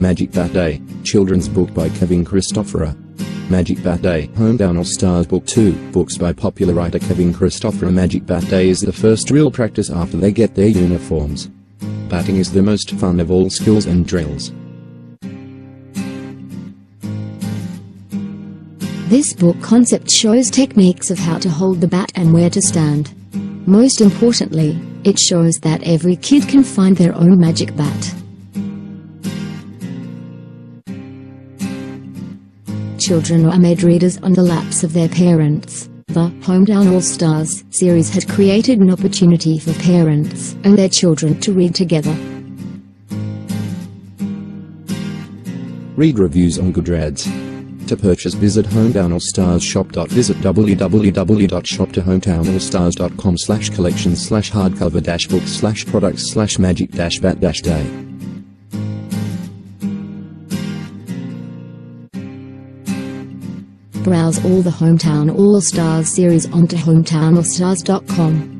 Magic Bat Day, children's book by Kevin Christofora. Magic Bat Day, Hometown All Stars Book 2, books by popular writer Kevin Christofora. Magic Bat Day is the first real practice after they get their uniforms. Batting is the most fun of all skills and drills. This book concept shows techniques of how to hold the bat and where to stand. Most importantly, it shows that every kid can find their own magic bat. Children are made readers on the laps of their parents. The Hometown All Stars series has created an opportunity for parents and their children to read together. Read reviews on Goodreads. To purchase visit hometownallstarshop. Visit www.shop2hometownallstars.com slash collections slash hardcover dash books slash products slash magic dash bat dash day. Browse all the Hometown All Stars series onto hometownallstars.com.